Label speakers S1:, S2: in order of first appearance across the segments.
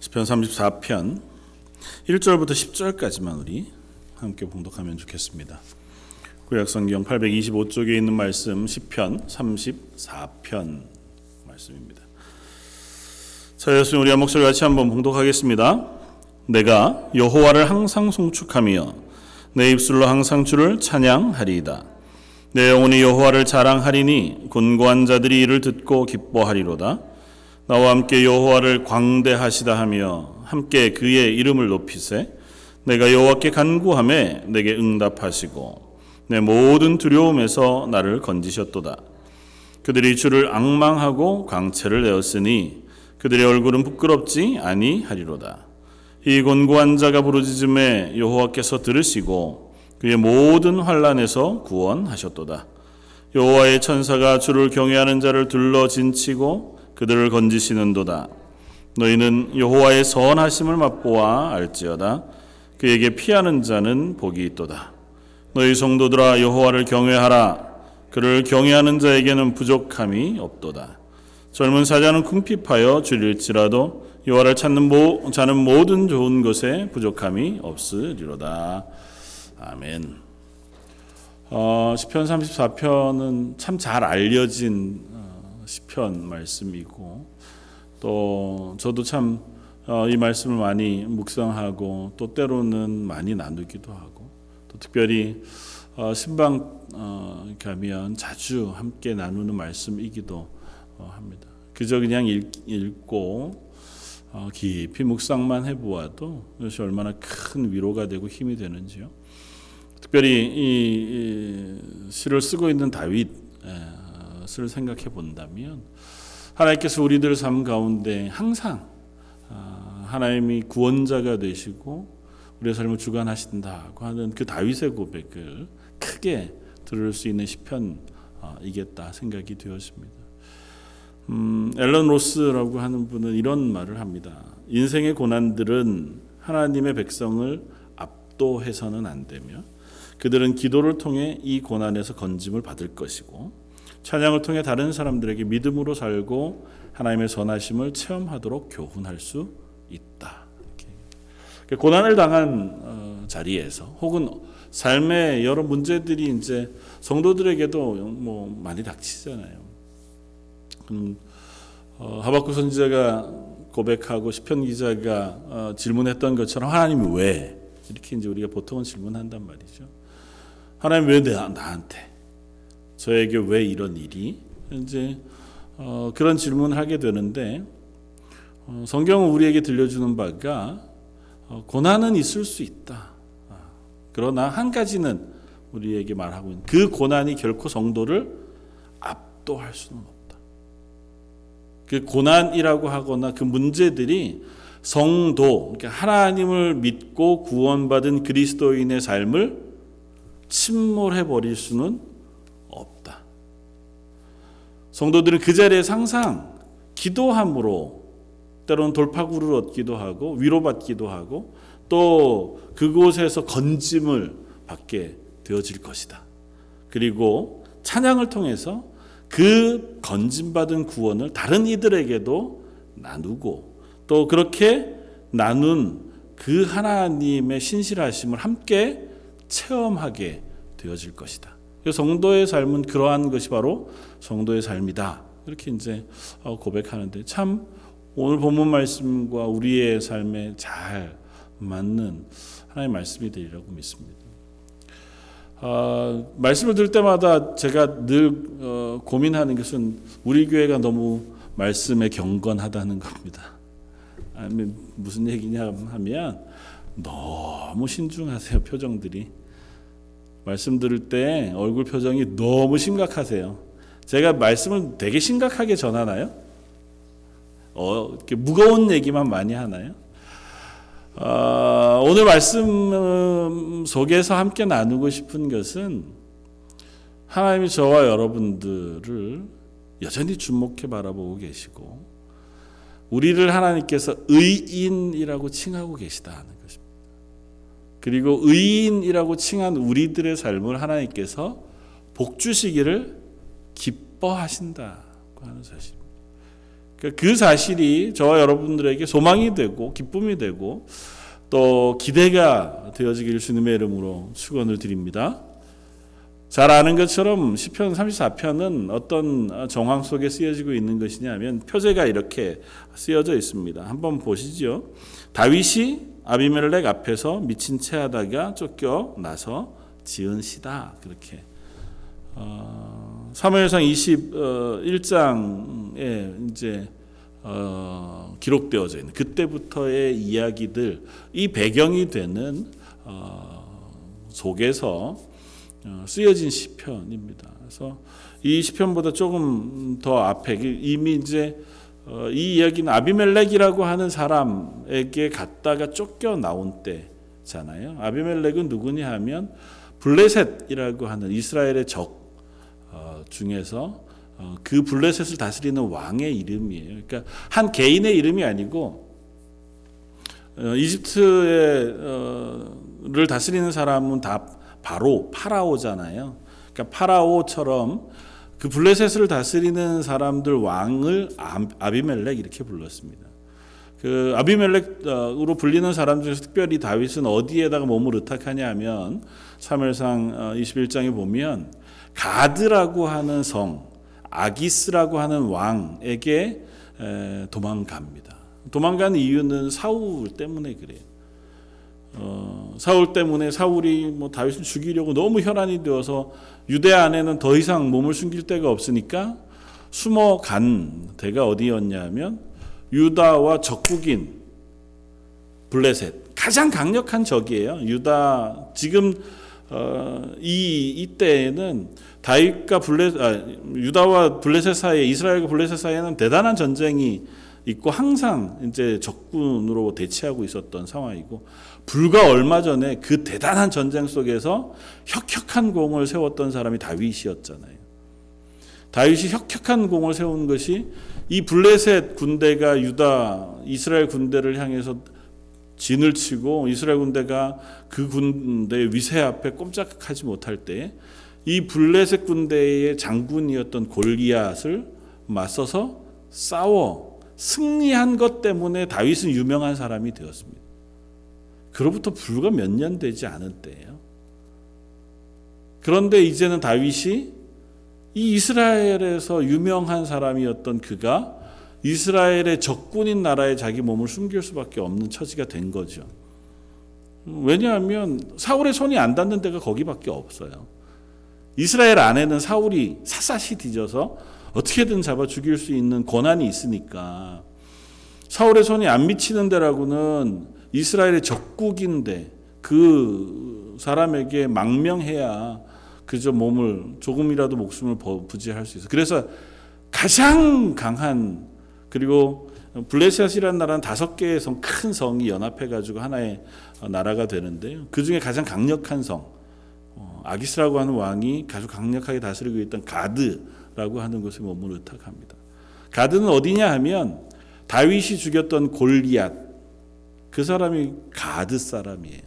S1: 시편 34편 1절부터 10절까지만 우리 함께 봉독하면 좋겠습니다. 구약 성경 825쪽에 있는 말씀 시편 34편 말씀입니다. 자, 여러분 우리 한 목소리 같이 한번 봉독하겠습니다. 내가 여호와를 항상 송축하며 내 입술로 항상 주를 찬양하리이다. 내 영혼이 여호와를 자랑하리니 곤고한 자들이 이를 듣고 기뻐하리로다. 나와 함께 여호와를 광대하시다 하며 함께 그의 이름을 높이세 내가 여호와께 간구함에 내게 응답하시고 내 모든 두려움에서 나를 건지셨도다. 그들이 주를 악망하고 광채를 내었으니 그들의 얼굴은 부끄럽지 아니하리로다. 이 곤고한 자가 부르짖음에 여호와께서 들으시고 그의 모든 환란에서 구원하셨도다. 여호와의 천사가 주를 경외하는 자를 둘러 진치고 그들을 건지시는도다. 너희는 여호와의 선하심을 맛보아 알지어다. 그에게 피하는 자는 복이 있도다. 너희 성도들아 여호와를 경외하라. 그를 경외하는 자에게는 부족함이 없도다. 젊은 사자는 궁핍하여 줄일지라도 여호와를 찾는 모, 자는 모든 좋은 것에 부족함이 없으리로다. 아멘. 어, 시편 34편은 참 잘 알려진 어, 시편 말씀이고 또 저도 참이 어, 말씀을 많이 묵상하고 또 때로는 많이 나누기도 하고 또 특별히 어, 신방 어, 가면 자주 함께 나누는 말씀이기도 어, 합니다. 그저 그냥 읽, 어, 깊이 묵상만 해보아도 이것이 얼마나 큰 위로가 되고 힘이 되는지요. 특별히 이, 이 시를 쓰고 있는 다윗을 생각해 본다면 하나님께서 우리들 삶 가운데 항상 아, 하나님이 구원자가 되시고 우리의 삶을 주관하신다고 하는 그 다윗의 고백을 크게 들을 수 있는 시편이겠다 생각이 되었습니다. 음, 앨런 로스라고 하는 분은 이런 말을 합니다. 인생의 고난들은 하나님의 백성을 압도해서는 안 되며 그들은 기도를 통해 이 고난에서 건짐을 받을 것이고 찬양을 통해 다른 사람들에게 믿음으로 살고 하나님의 선하심을 체험하도록 교훈할 수 있다. 이렇게. 고난을 당한 어, 자리에서 혹은 삶의 여러 문제들이 이제 성도들에게도 뭐 많이 닥치잖아요. 음, 어, 하박국 선지자가 고백하고 시편 기자가 어, 질문했던 것처럼 하나님이 왜 이렇게 이제 우리가 보통은 질문한단 말이죠. 하나님 왜 나, 나한테 저에게 왜 이런 일이 이제 어, 그런 질문을 하게 되는데 어, 성경은 우리에게 들려주는 바가 어, 고난은 있을 수 있다. 아, 그러나 한 가지는 우리에게 말하고 있는 그 고난이 결코 성도를 압도할 수는 없다. 그 고난이라고 하거나 그 문제들이 성도, 그러니까 하나님을 믿고 구원받은 그리스도인의 삶을 침몰해 버릴 수는 없다. 성도들은 그 자리에서 항상 기도함으로 때로는 돌파구를 얻기도 하고 위로받기도 하고 또 그곳에서 건짐을 받게 되어질 것이다. 그리고 찬양을 통해서 그 건짐받은 구원을 다른 이들에게도 나누고 또 그렇게 나눈 그 하나님의 신실하심을 함께 체험하게 되어질 것이다. 성도의 삶은 그러한 것이 바로 성도의 삶이다. 이렇게 이제 고백하는데 참 오늘 본문 말씀과 우리의 삶에 잘 맞는 하나님의 말씀이 되리라고 믿습니다. 어, 말씀을 들을 때마다 제가 늘 어, 고민하는 것은 우리 교회가 너무 말씀에 경건하다는 겁니다. 아니, 무슨 얘기냐 하면 너무 신중하세요 표정들이. 말씀 들을 때 얼굴 표정이 너무 심각하세요. 제가 말씀을 되게 심각하게 전하나요? 어, 이렇게 무거운 얘기만 많이 하나요? 어, 오늘 말씀 속에서 함께 나누고 싶은 것은 하나님이 저와 여러분들을 여전히 주목해 바라보고 계시고 우리를 하나님께서 의인이라고 칭하고 계시다 하는 것입니다. 그리고 의인이라고 칭한 우리들의 삶을 하나님께서 복 주시기를 기뻐하신다고 하는 사실. 그러니까 그 사실이 저와 여러분들에게 소망이 되고 기쁨이 되고 또 기대가 되어지길 주님의 이름으로 축원을 드립니다. 잘 아는 것처럼 시편 34편은 어떤 정황 속에 쓰여지고 있는 것이냐면 표제가 이렇게 쓰여져 있습니다. 한번 보시죠. 다윗이 아비멜렉 앞에서 미친 채 하다가 쫓겨 나서 지은 시다. 그렇게 어, 사무엘상 21장에 이제 어, 기록되어져 있는 그때부터의 이야기들 이 배경이 되는 어, 속에서 어, 쓰여진 시편입니다. 그래서 이 시편보다 조금 더 앞에 이미 이제 어, 이 이야기는 아비멜렉이라고 하는 사람에게 갔다가 쫓겨 나온 때잖아요. 아비멜렉은 누구냐 하면 블레셋이라고 하는 이스라엘의 적 어, 중에서 그 블레셋을 다스리는 왕의 이름이에요. 그러니까 한 개인의 이름이 아니고 이집트를 다스리는 사람은 다 바로 파라오잖아요. 그러니까 파라오처럼 그 블레셋을 다스리는 사람들 왕을 아비멜렉 이렇게 불렀습니다. 그 아비멜렉으로 불리는 사람 중에서 특별히 다윗은 어디에다가 몸을 의탁하냐 하면 사무엘상 21장에 보면 가드라고 하는 성, 아기스라고 하는 왕에게 도망갑니다. 도망간 이유는 사울 때문에 그래요. 어, 사울 때문에 사울이 뭐 다윗을 죽이려고 너무 혈안이 되어서 유대 안에는 더 이상 몸을 숨길 데가 없으니까 숨어 간 데가 어디였냐면 유다와 적국인 블레셋 가장 강력한 적이에요. 유다 지금 어, 이 이때에는 다윗과 블레 아, 유다와 블레셋 사이에 이스라엘과 블레셋 사이에는 대단한 전쟁이 있고 항상 이제 적군으로 대치하고 있었던 상황이고 불과 얼마 전에 그 대단한 전쟁 속에서 혁혁한 공을 세웠던 사람이 다윗이었잖아요. 다윗이 혁혁한 공을 세운 것이 이 블레셋 군대가 유다 이스라엘 군대를 향해서 진을 치고 이스라엘 군대가 그 군대의 위세 앞에 꼼짝하지 못할 때 이 블레셋 군대의 장군이었던 골리앗을 맞서서 싸워 승리한 것 때문에 다윗은 유명한 사람이 되었습니다. 그로부터 불과 몇 년 되지 않은 때예요. 그런데 이제는 다윗이 이 이스라엘에서 유명한 사람이었던 그가 이스라엘의 적군인 나라에 자기 몸을 숨길 수밖에 없는 처지가 된 거죠. 왜냐하면 사울의 손이 안 닿는 데가 거기밖에 없어요. 이스라엘 안에는 사울이 샅샅이 뒤져서 어떻게든 잡아 죽일 수 있는 권한이 있으니까 사울의 손이 안 미치는 데라고는 이스라엘의 적국인데 그 사람에게 망명해야 그저 몸을 조금이라도 목숨을 부지할 수 있어. 그래서 가장 강한 그리고 블레셋이라는 나라는 다섯 개의 성, 큰 성이 연합해 가지고 하나의 나라가 되는데요. 그 중에 가장 강력한 성, 어, 아기스라고 하는 왕이 아주 강력하게 다스리고 있던 가드 라고 하는 곳에 몸을 의탁합니다. 가드는 어디냐 하면 다윗이 죽였던 골리앗 그 사람이 가드 사람이에요.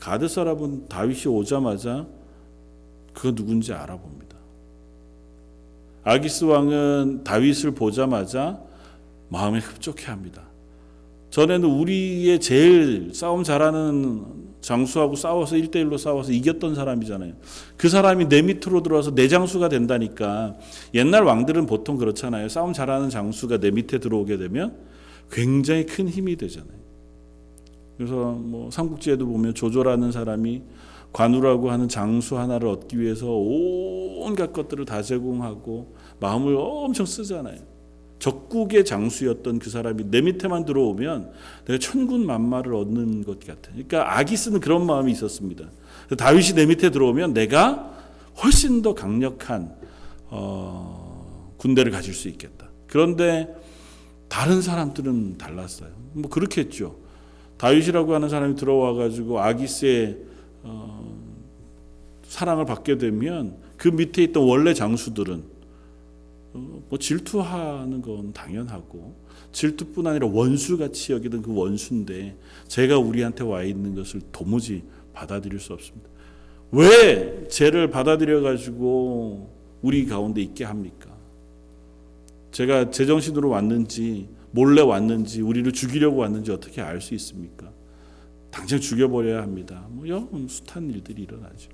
S1: 가드 사람은 다윗이 오자마자 그 누군지 알아봅니다. 아기스 왕은 다윗을 보자마자 마음에 흡족해합니다. 전에는 우리의 제일 싸움 잘하는 장수하고 싸워서 1대1로 싸워서 이겼던 사람이잖아요. 그 사람이 내 밑으로 들어와서 내 장수가 된다니까. 옛날 왕들은 보통 그렇잖아요. 싸움 잘하는 장수가 내 밑에 들어오게 되면 굉장히 큰 힘이 되잖아요. 그래서 뭐 삼국지에도 보면 조조라는 사람이 관우라고 하는 장수 하나를 얻기 위해서 온갖 것들을 다 제공하고 마음을 엄청 쓰잖아요. 적국의 장수였던 그 사람이 내 밑에만 들어오면 내가 천군 만마를 얻는 것 같아요. 그러니까 아기스는 그런 마음이 있었습니다. 다윗이 내 밑에 들어오면 내가 훨씬 더 강력한 어, 군대를 가질 수 있겠다. 그런데 다른 사람들은 달랐어요. 뭐 그렇겠죠. 다윗이라고 하는 사람이 들어와 가지고 아기스의 어, 사랑을 받게 되면 그 밑에 있던 원래 장수들은 어, 뭐 질투하는 건 당연하고 질투뿐 아니라 원수같이 여기던 그 원수인데 제가 우리한테 와 있는 것을 도무지 받아들일 수 없습니다. 왜 죄를 받아들여 가지고 우리 가운데 있게 합니까? 제가 제정신으로 왔는지 몰래 왔는지 우리를 죽이려고 왔는지 어떻게 알 수 있습니까? 당장 죽여버려야 합니다. 뭐 여러 숱한 일들이 일어나죠.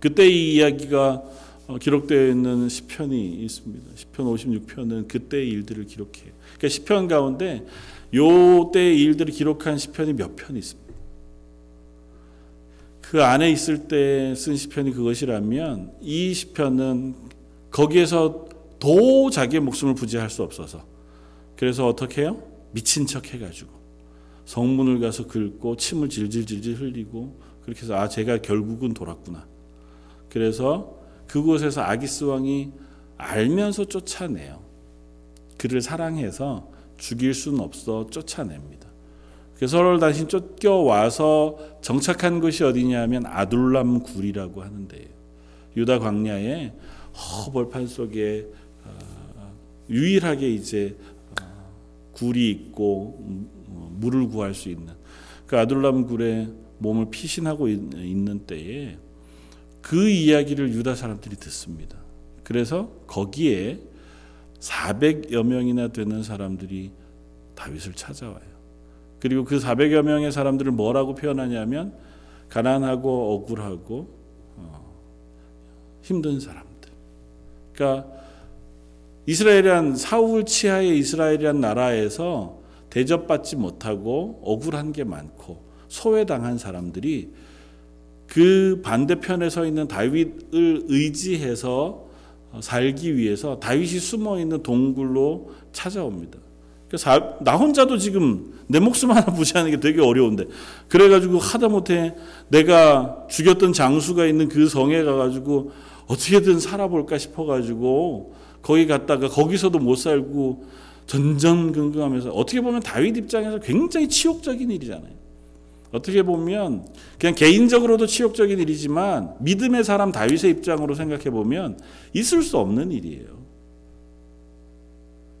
S1: 그때 이 이야기가 어, 기록되어 있는 시편이 있습니다. 시편 56편은 그때의 일들을 기록해요. 그러니까 시편 가운데 요 때의 일들을 기록한 시편이 몇편 있습니다. 그 안에 있을 때 쓴 시편이 그것이라면 이 시편은 거기에서 도 자기의 목숨을 부지할 수 없어서 그래서 어떻게 해요? 미친 척 해가지고 성문을 가서 긁고 침을 질질질질 흘리고 그렇게 해서 아 제가 결국은 돌았구나. 그래서 그곳에서 아기스 왕이 알면서 쫓아내요. 그를 사랑해서 죽일 수는 없어 쫓아냅니다. 그래서 서로를 다시 쫓겨와서 정착한 곳이 어디냐면 아둘람 굴이라고 하는데요. 유다 광야의 허벌판 속에 어, 유일하게 이제 어, 굴이 있고 음, 어, 물을 구할 수 있는 그 아둘람 굴에 몸을 피신하고 있- 있는 때에 그 이야기를 유다 사람들이 듣습니다. 그래서 거기에 400여 명이나 되는 사람들이 다윗을 찾아와요. 그리고 그 400여 명의 사람들을 뭐라고 표현하냐면 가난하고 억울하고 어, 힘든 사람들. 그러니까 이스라엘이란 사울 치하의 이스라엘이란 나라에서 대접받지 못하고 억울한 게 많고 소외당한 사람들이 그 반대편에 서 있는 다윗을 의지해서 살기 위해서 다윗이 숨어 있는 동굴로 찾아옵니다. 그래서 나 혼자도 지금 내 목숨 하나 부지하는 게 되게 어려운데 그래가지고 하다못해 내가 죽였던 장수가 있는 그 성에 가가지고 어떻게든 살아볼까 싶어가지고 거기 갔다가 거기서도 못 살고 전전긍긍하면서 어떻게 보면 다윗 입장에서 굉장히 치욕적인 일이잖아요. 어떻게 보면 그냥 개인적으로도 치욕적인 일이지만 믿음의 사람 다윗의 입장으로 생각해 보면 있을 수 없는 일이에요.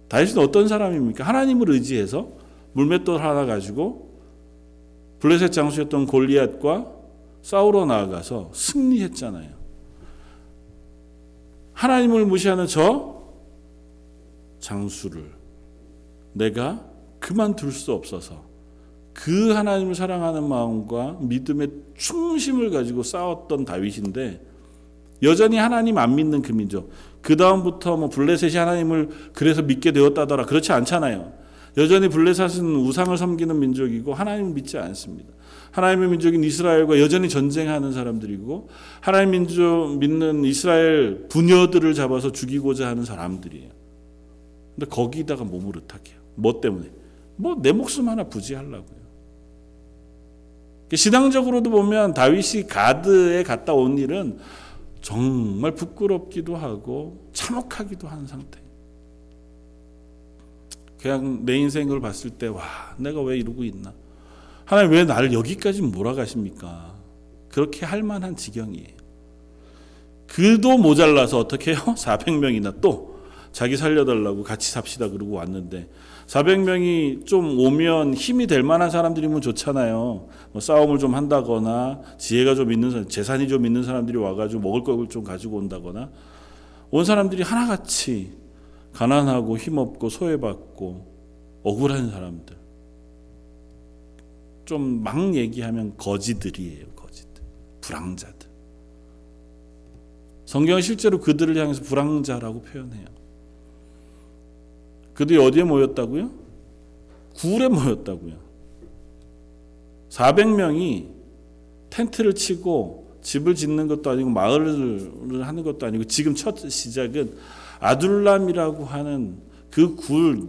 S1: 다윗은 어떤 사람입니까? 하나님을 의지해서 물맷돌 하나 가지고 블레셋 장수였던 골리앗과 싸우러 나아가서 승리했잖아요. 하나님을 무시하는 저 장수를 내가 그만둘 수 없어서 그 하나님을 사랑하는 마음과 믿음의 충심을 가지고 싸웠던 다윗인데 여전히 하나님 안 믿는 그 민족. 그 다음부터 뭐 블레셋이 하나님을 그래서 믿게 되었다더라 그렇지 않잖아요. 여전히 블레셋은 우상을 섬기는 민족이고 하나님을 믿지 않습니다. 하나님의 민족인 이스라엘과 여전히 전쟁하는 사람들이고 하나님 민족 믿는 이스라엘 부녀들을 잡아서 죽이고자 하는 사람들이에요. 근데 거기다가 몸을 의탁해요. 뭐 때문에? 뭐 내 목숨 하나 부지하려고요. 신앙적으로도 보면 다윗이 가드에 갔다 온 일은 정말 부끄럽기도 하고 참혹하기도 한 상태. 그냥 내 인생을 봤을 때, 와, 내가 왜 이러고 있나? 하나님 왜 나를 여기까지 몰아가십니까? 그렇게 할 만한 지경이에요. 그도 모자라서 어떻게 해요? 400명이나 또 자기 살려달라고 같이 삽시다 그러고 왔는데 400명이 좀 오면 힘이 될 만한 사람들이면 좋잖아요. 뭐 싸움을 좀 한다거나 지혜가 좀 있는 사람, 재산이 좀 있는 사람들이 와가지고 먹을 걸 좀 가지고 온다거나 온 사람들이 하나같이 가난하고 힘없고 소외받고 억울한 사람들. 좀 막 얘기하면 거지들이에요, 거지들. 불황자들. 성경은 실제로 그들을 향해서 불황자라고 표현해요. 그들이 어디에 모였다고요? 굴에 모였다고요. 400명이 텐트를 치고 집을 짓는 것도 아니고 마을을 하는 것도 아니고 지금 첫 시작은 아둘람이라고 하는 그 굴,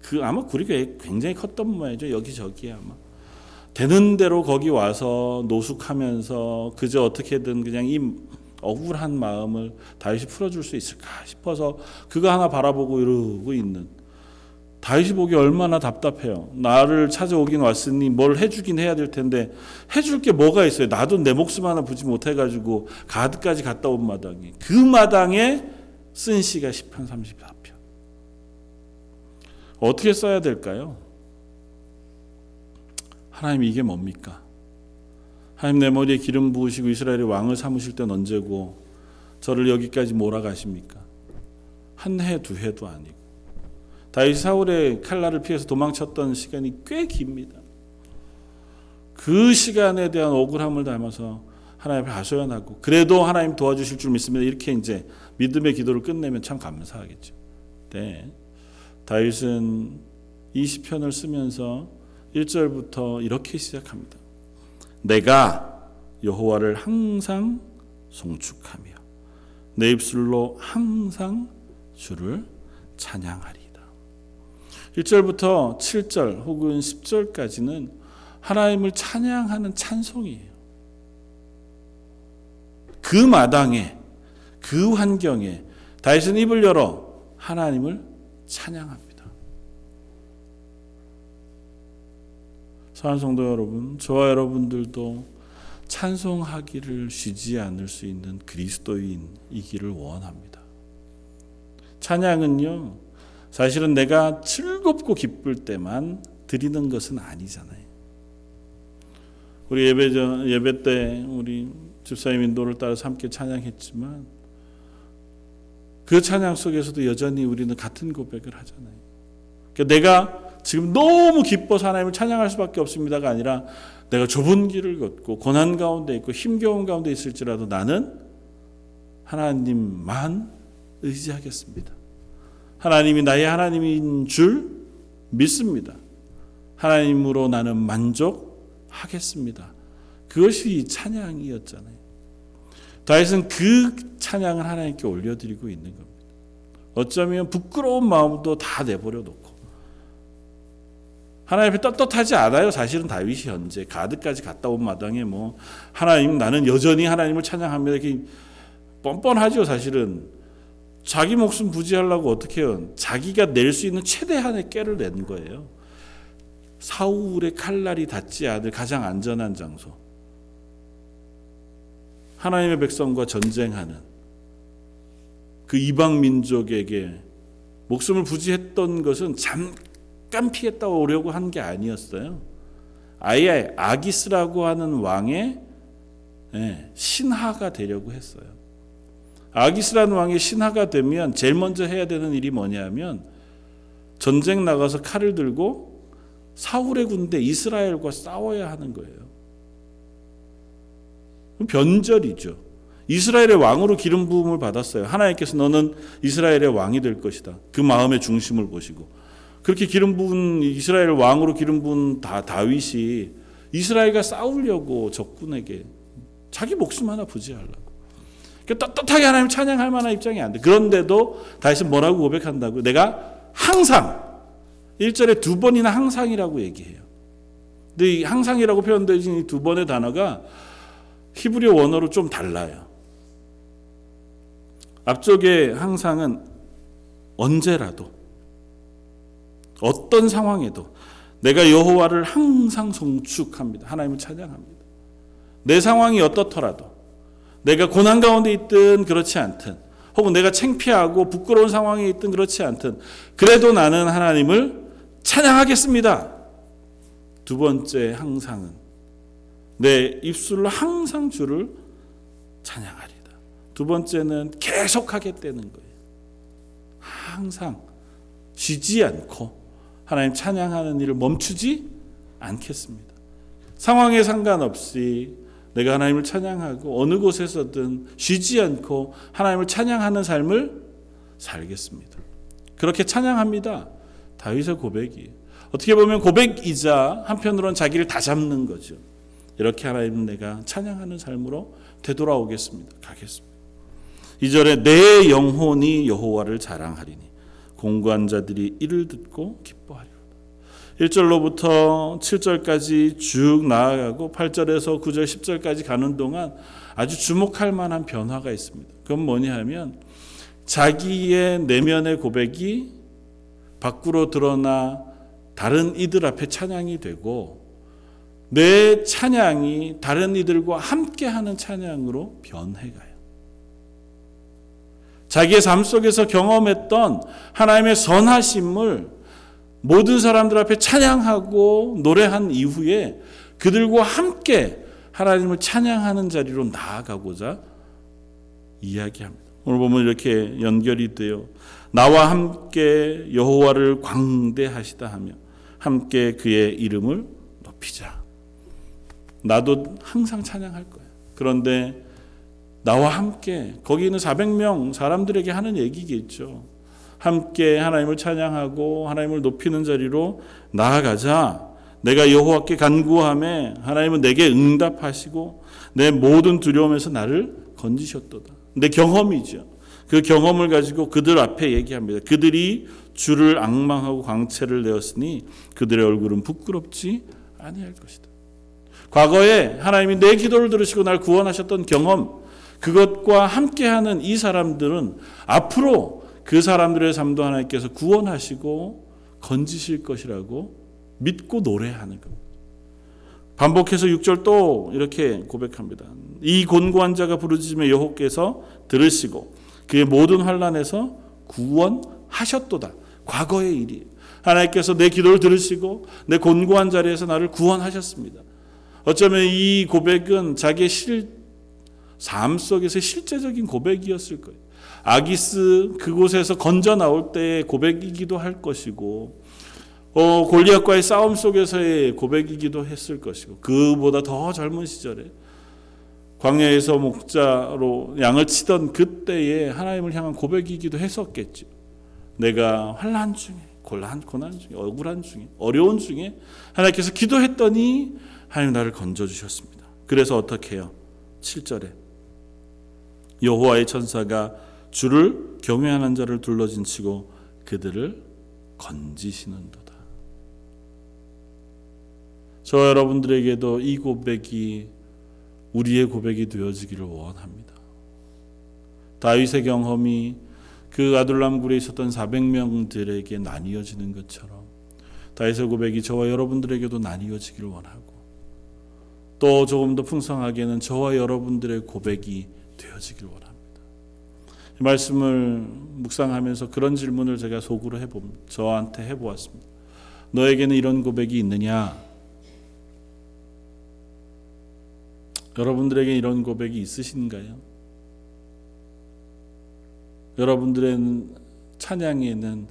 S1: 그 아마 굴이 굉장히 컸던 모양이죠. 여기저기 아마. 되는 대로 거기 와서 노숙하면서 그저 어떻게든 그냥 이 억울한 마음을 다윗이 풀어줄 수 있을까 싶어서 그거 하나 바라보고 이러고 있는 다윗이 보기 얼마나 답답해요. 나를 찾아오긴 왔으니 뭘 해주긴 해야 될 텐데 해줄 게 뭐가 있어요. 나도 내 목숨 하나 부지 못해가지고 가드까지 갔다 온 마당에 그 마당에 쓴 시가 10편 34편. 어떻게 써야 될까요? 하나님 이게 뭡니까? 하나님 내 머리에 기름 부으시고 이스라엘의 왕을 삼으실 땐 언제고 저를 여기까지 몰아가십니까? 한 해, 두 해도 아니고. 다윗 사울의 칼날을 피해서 도망쳤던 시간이 꽤 깁니다. 그 시간에 대한 억울함을 담아서 하나님 하소연하고 그래도 하나님 도와주실 줄 믿습니다. 이렇게 이제 믿음의 기도를 끝내면 참 감사하겠죠. 네. 다윗은 이 시편을 쓰면서 1절부터 이렇게 시작합니다. 내가 여호와를 항상 송축하며 내 입술로 항상 주를 찬양하리이다. 1절부터 7절 혹은 10절까지는 하나님을 찬양하는 찬송이에요. 그 마당에 그 환경에 다윗은 입을 열어 하나님을 찬양합니다. 사랑하는 성도 여러분, 저와 여러분들도 찬송하기를 쉬지 않을 수 있는 그리스도인이기를 원합니다. 찬양은요, 사실은 내가 즐겁고 기쁠 때만 드리는 것은 아니잖아요. 우리 예배 전 예배 때 우리 집사님 인도를 따라서 함께 찬양했지만 그 찬양 속에서도 여전히 우리는 같은 고백을 하잖아요. 그러니까 내가 지금 너무 기뻐서 하나님을 찬양할 수밖에 없습니다가 아니라 내가 좁은 길을 걷고 고난 가운데 있고 힘겨운 가운데 있을지라도 나는 하나님만 의지하겠습니다. 하나님이 나의 하나님인 줄 믿습니다. 하나님으로 나는 만족하겠습니다. 그것이 찬양이었잖아요. 다윗은 그 찬양을 하나님께 올려드리고 있는 겁니다. 어쩌면 부끄러운 마음도 다 내버려 놓고 하나님 앞에 떳떳하지 않아요. 사실은 다윗이 현재 가드까지 갔다 온 마당에 뭐 하나님 나는 여전히 하나님을 찬양합니다. 이렇게 뻔뻔하죠. 사실은 자기 목숨 부지하려고 어떻게 해요? 자기가 낼 수 있는 최대한의 깨를 낸 거예요. 사울의 칼날이 닿지 않을 가장 안전한 장소. 하나님의 백성과 전쟁하는 그 이방 민족에게 목숨을 부지했던 것은 잠깐 피했다 오려고 한 게 아니었어요. 아예 아기스라고 하는 왕의 예, 신하가 되려고 했어요. 아기스라는 왕의 신하가 되면 제일 먼저 해야 되는 일이 뭐냐면 전쟁 나가서 칼을 들고 사울의 군대 이스라엘과 싸워야 하는 거예요. 변절이죠. 이스라엘의 왕으로 기름 부음을 받았어요. 하나님께서 너는 이스라엘의 왕이 될 것이다. 그 마음의 중심을 보시고 그렇게 기름 부은 이스라엘 왕으로 기름 부은 다 다윗이 이스라엘과 싸우려고 적군에게 자기 목숨 하나 부지하려고. 그러니까 떳떳하게 하나님 찬양할 만한 입장이 안 돼. 그런데도 다윗은 뭐라고 고백한다고? 내가 항상 1절에 두 번이나 항상이라고 얘기해요. 근데 이 항상이라고 표현되진 이 두 번의 단어가 히브리어 원어로 좀 달라요. 앞쪽에 항상은 언제라도 어떤 상황에도 내가 여호와를 항상 송축합니다. 하나님을 찬양합니다. 내 상황이 어떻더라도 내가 고난 가운데 있든 그렇지 않든 혹은 내가 창피하고 부끄러운 상황에 있든 그렇지 않든 그래도 나는 하나님을 찬양하겠습니다. 두 번째 항상은 내 입술로 항상 주를 찬양하리다. 두 번째는 계속하겠다는 거예요. 항상 쉬지 않고 하나님 찬양하는 일을 멈추지 않겠습니다. 상황에 상관없이 내가 하나님을 찬양하고 어느 곳에서든 쉬지 않고 하나님을 찬양하는 삶을 살겠습니다. 그렇게 찬양합니다. 다윗의 고백이 어떻게 보면 고백이자 한편으로는 자기를 다 잡는 거죠. 이렇게 하나님은 내가 찬양하는 삶으로 되돌아오겠습니다. 가겠습니다. 2절에 내 영혼이 여호와를 자랑하리니 공고한 자들이 이를 듣고 기뻐하리로다. 1절로부터 7절까지 쭉 나아가고 8절에서 9절 10절까지 가는 동안 아주 주목할 만한 변화가 있습니다. 그건 뭐냐 하면 자기의 내면의 고백이 밖으로 드러나 다른 이들 앞에 찬양이 되고 내 찬양이 다른 이들과 함께하는 찬양으로 변해가요. 자기의 삶 속에서 경험했던 하나님의 선하심을 모든 사람들 앞에 찬양하고 노래한 이후에 그들과 함께 하나님을 찬양하는 자리로 나아가고자 이야기합니다. 오늘 보면 이렇게 연결이 되어 나와 함께 여호와를 광대하시다 하며 함께 그의 이름을 높이자. 나도 항상 찬양할 거야. 그런데 나와 함께 거기 있는 400명 사람들에게 하는 얘기겠죠. 함께 하나님을 찬양하고 하나님을 높이는 자리로 나아가자. 내가 여호와께 간구함에 하나님은 내게 응답하시고 내 모든 두려움에서 나를 건지셨도다. 내 경험이죠. 그 경험을 가지고 그들 앞에 얘기합니다. 그들이 주를 악망하고 광채를 내었으니 그들의 얼굴은 부끄럽지 아니할 것이다. 과거에 하나님이 내 기도를 들으시고 날 구원하셨던 경험, 그것과 함께하는 이 사람들은 앞으로 그 사람들의 삶도 하나님께서 구원하시고 건지실 것이라고 믿고 노래하는 겁니다. 반복해서 6절 또 이렇게 고백합니다. 이 곤고한 자가 부르짖으며 여호께서 들으시고 그의 모든 환란에서 구원하셨도다. 과거의 일이에요. 하나님께서 내 기도를 들으시고 내 곤고한 자리에서 나를 구원하셨습니다. 어쩌면 이 고백은 자기의 실, 삶 속에서 실제적인 고백이었을 거예요. 아기스 그곳에서 건져 나올 때의 고백이기도 할 것이고, 어, 골리앗과의 싸움 속에서의 고백이기도 했을 것이고, 그보다 더 젊은 시절에 광야에서 목자로 양을 치던 그때에 하나님을 향한 고백이기도 했었겠죠. 내가 환란 중에, 곤란, 고난 중에, 억울한 중에, 어려운 중에 하나님께서 기도했더니 하나님 나를 건져 주셨습니다. 그래서 어떻게 해요? 7절에 여호와의 천사가 주를 경외하는 자를 둘러진 치고 그들을 건지시는도다. 저 여러분들에게도 이 고백이 우리의 고백이 되어지기를 원합니다. 다윗의 경험이 그 아둘람 굴에 있었던 400명들에게 나뉘어지는 것처럼 다윗의 고백이 저와 여러분들에게도 나뉘어지기를 원하고 또 조금 더 풍성하게는 저와 여러분들의 고백이 되어지길 원합니다. 이 말씀을 묵상하면서 그런 질문을 제가 속으로 해보 저한테 해보았습니다. 너에게는 이런 고백이 있느냐? 여러분들에게 이런 고백이 있으신가요? 여러분들의 찬양에는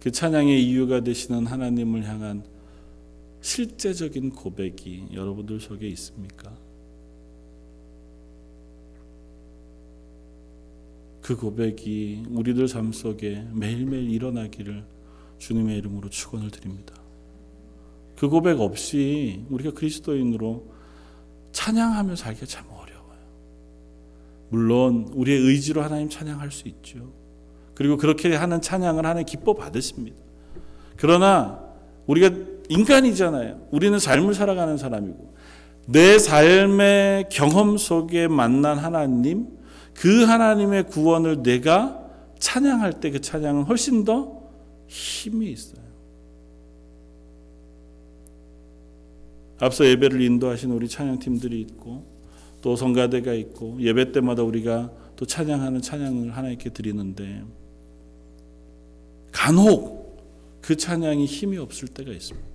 S1: 그 찬양의 이유가 되시는 하나님을 향한 실제적인 고백이 여러분들 속에 있습니까? 그 고백이 우리들 삶 속에 매일매일 일어나기를 주님의 이름으로 축원을 드립니다. 그 고백 없이 우리가 그리스도인으로 찬양하며 살기가 참 어려워요. 물론 우리의 의지로 하나님 찬양할 수 있죠. 그리고 그렇게 하는 찬양을 하나님 기뻐 받으십니다. 그러나 우리가 인간이잖아요. 우리는 삶을 살아가는 사람이고 내 삶의 경험 속에 만난 하나님, 그 하나님의 구원을 내가 찬양할 때 그 찬양은 훨씬 더 힘이 있어요. 앞서 예배를 인도하신 우리 찬양팀들이 있고 또 성가대가 있고 예배 때마다 우리가 또 찬양하는 찬양을 하나님께 드리는데 간혹 그 찬양이 힘이 없을 때가 있습니다.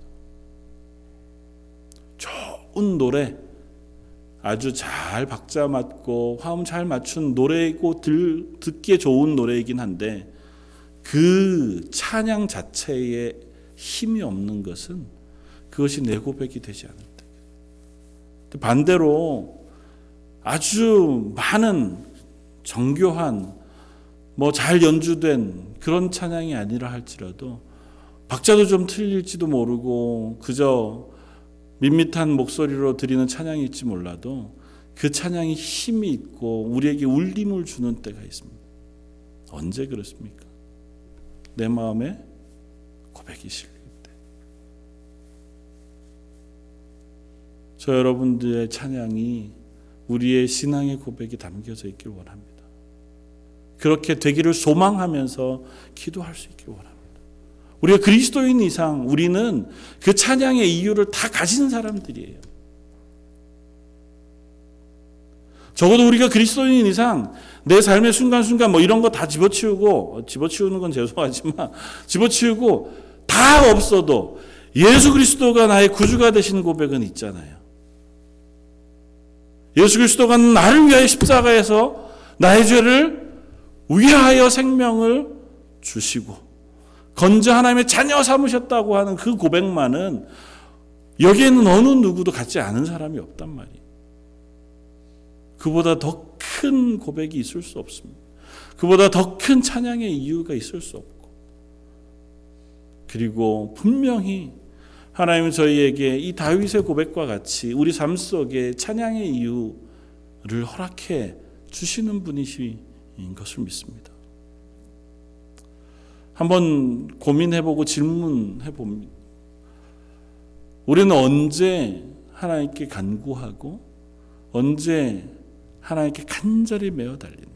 S1: 좋은 노래, 아주 잘 박자 맞고 화음 잘 맞춘 노래이고 들, 듣기에 좋은 노래이긴 한데 그 찬양 자체에 힘이 없는 것은 그것이 내 고백이 되지 않을 때. 반대로 아주 많은 정교한 뭐 잘 연주된 그런 찬양이 아니라 할지라도 박자도 좀 틀릴지도 모르고 그저 밋밋한 목소리로 드리는 찬양일지 몰라도 그 찬양이 힘이 있고 우리에게 울림을 주는 때가 있습니다. 언제 그렇습니까? 내 마음에 고백이 실릴 때. 저 여러분들의 찬양이 우리의 신앙의 고백이 담겨져 있길 원합니다. 그렇게 되기를 소망하면서 기도할 수 있길 원합니다. 우리가 그리스도인 이상 우리는 그 찬양의 이유를 다 가진 사람들이에요. 적어도 우리가 그리스도인 이상 내 삶의 순간순간 뭐 이런 거 다 집어치우고 집어치우는 건 죄송하지만 집어치우고 다 없어도 예수 그리스도가 나의 구주가 되시는 고백은 있잖아요. 예수 그리스도가 나를 위하여 십자가에서 나의 죄를 위하여 생명을 주시고 건져 하나님의 자녀 삼으셨다고 하는 그 고백만은 여기에는 어느 누구도 갖지 않은 사람이 없단 말이에요. 그보다 더 큰 고백이 있을 수 없습니다. 그보다 더 큰 찬양의 이유가 있을 수 없고 그리고 분명히 하나님은 저희에게 이 다윗의 고백과 같이 우리 삶 속에 찬양의 이유를 허락해 주시는 분이신 것을 믿습니다. 한번 고민해보고 질문해봅니다. 우리는 언제 하나님께 간구하고 언제 하나님께 간절히 매어 달리는가?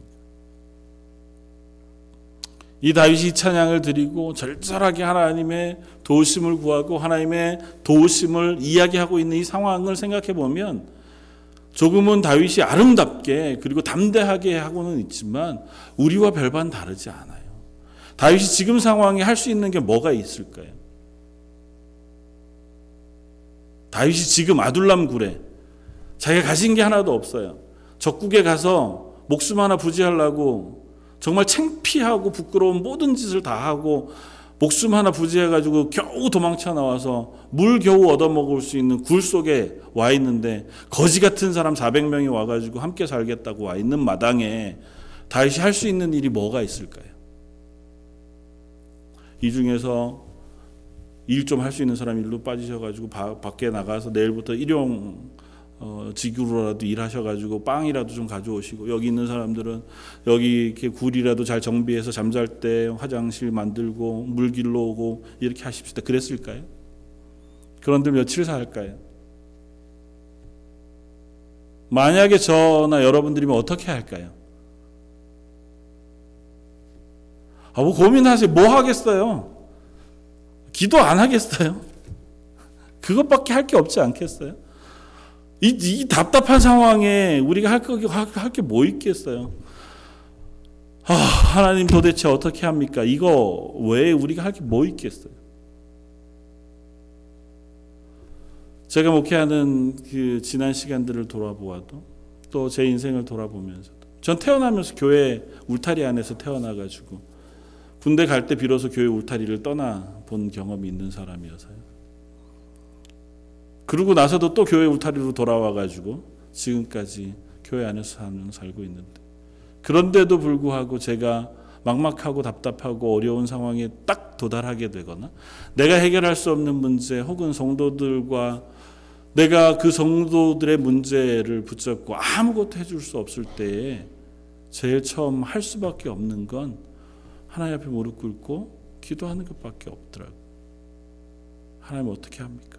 S1: 이 다윗이 찬양을 드리고 절절하게 하나님의 도우심을 구하고 하나님의 도우심을 이야기하고 있는 이 상황을 생각해 보면 조금은 다윗이 아름답게 그리고 담대하게 하고는 있지만 우리와 별반 다르지 않아요. 다윗이 지금 상황에 할 수 있는 게 뭐가 있을까요? 다윗이 지금 아둘람 굴에 자기가 가진 게 하나도 없어요. 적국에 가서 목숨 하나 부지하려고 정말 창피하고 부끄러운 모든 짓을 다 하고 목숨 하나 부지해가지고 겨우 도망쳐 나와서 물 겨우 얻어먹을 수 있는 굴 속에 와 있는데 거지 같은 사람 400명이 와가지고 함께 살겠다고 와 있는 마당에 다윗이 할 수 있는 일이 뭐가 있을까요? 이 중에서 일 좀 할 수 있는 사람 일로 빠지셔가지고 바, 밖에 나가서 내일부터 일용 어, 지구로라도 일하셔가지고 빵이라도 좀 가져오시고 여기 있는 사람들은 여기 이렇게 굴이라도 잘 정비해서 잠잘 때 화장실 만들고 물 길러 오고 이렇게 하십시다. 그랬을까요? 그런데 며칠 살까요? 만약에 저나 여러분들이면 어떻게 할까요? 아, 뭐 고민하세요. 뭐 하겠어요? 기도 안 하겠어요? 그것밖에 할 게 없지 않겠어요? 이, 이 답답한 상황에 우리가 할게뭐 있겠어요? 아, 하나님 도대체 어떻게 합니까? 이거 외에 우리가 할 게 뭐 있겠어요? 제가 목회하는 그 지난 시간들을 돌아보아도 또 제 인생을 돌아보면서도 전 태어나면서 교회 울타리 안에서 태어나가지고 군대 갈 때 비로소 교회 울타리를 떠나 본 경험이 있는 사람이어서요. 그러고 나서도 또 교회 울타리로 돌아와 가지고 지금까지 교회 안에서 사는 살고 있는데 그런데도 불구하고 제가 막막하고 답답하고 어려운 상황에 딱 도달하게 되거나 내가 해결할 수 없는 문제 혹은 성도들과 내가 그 성도들의 문제를 붙잡고 아무것도 해줄 수 없을 때에 제일 처음 할 수밖에 없는 건 하나님 앞에 무릎 꿇고 기도하는 것밖에 없더라고요. 하나님 어떻게 합니까?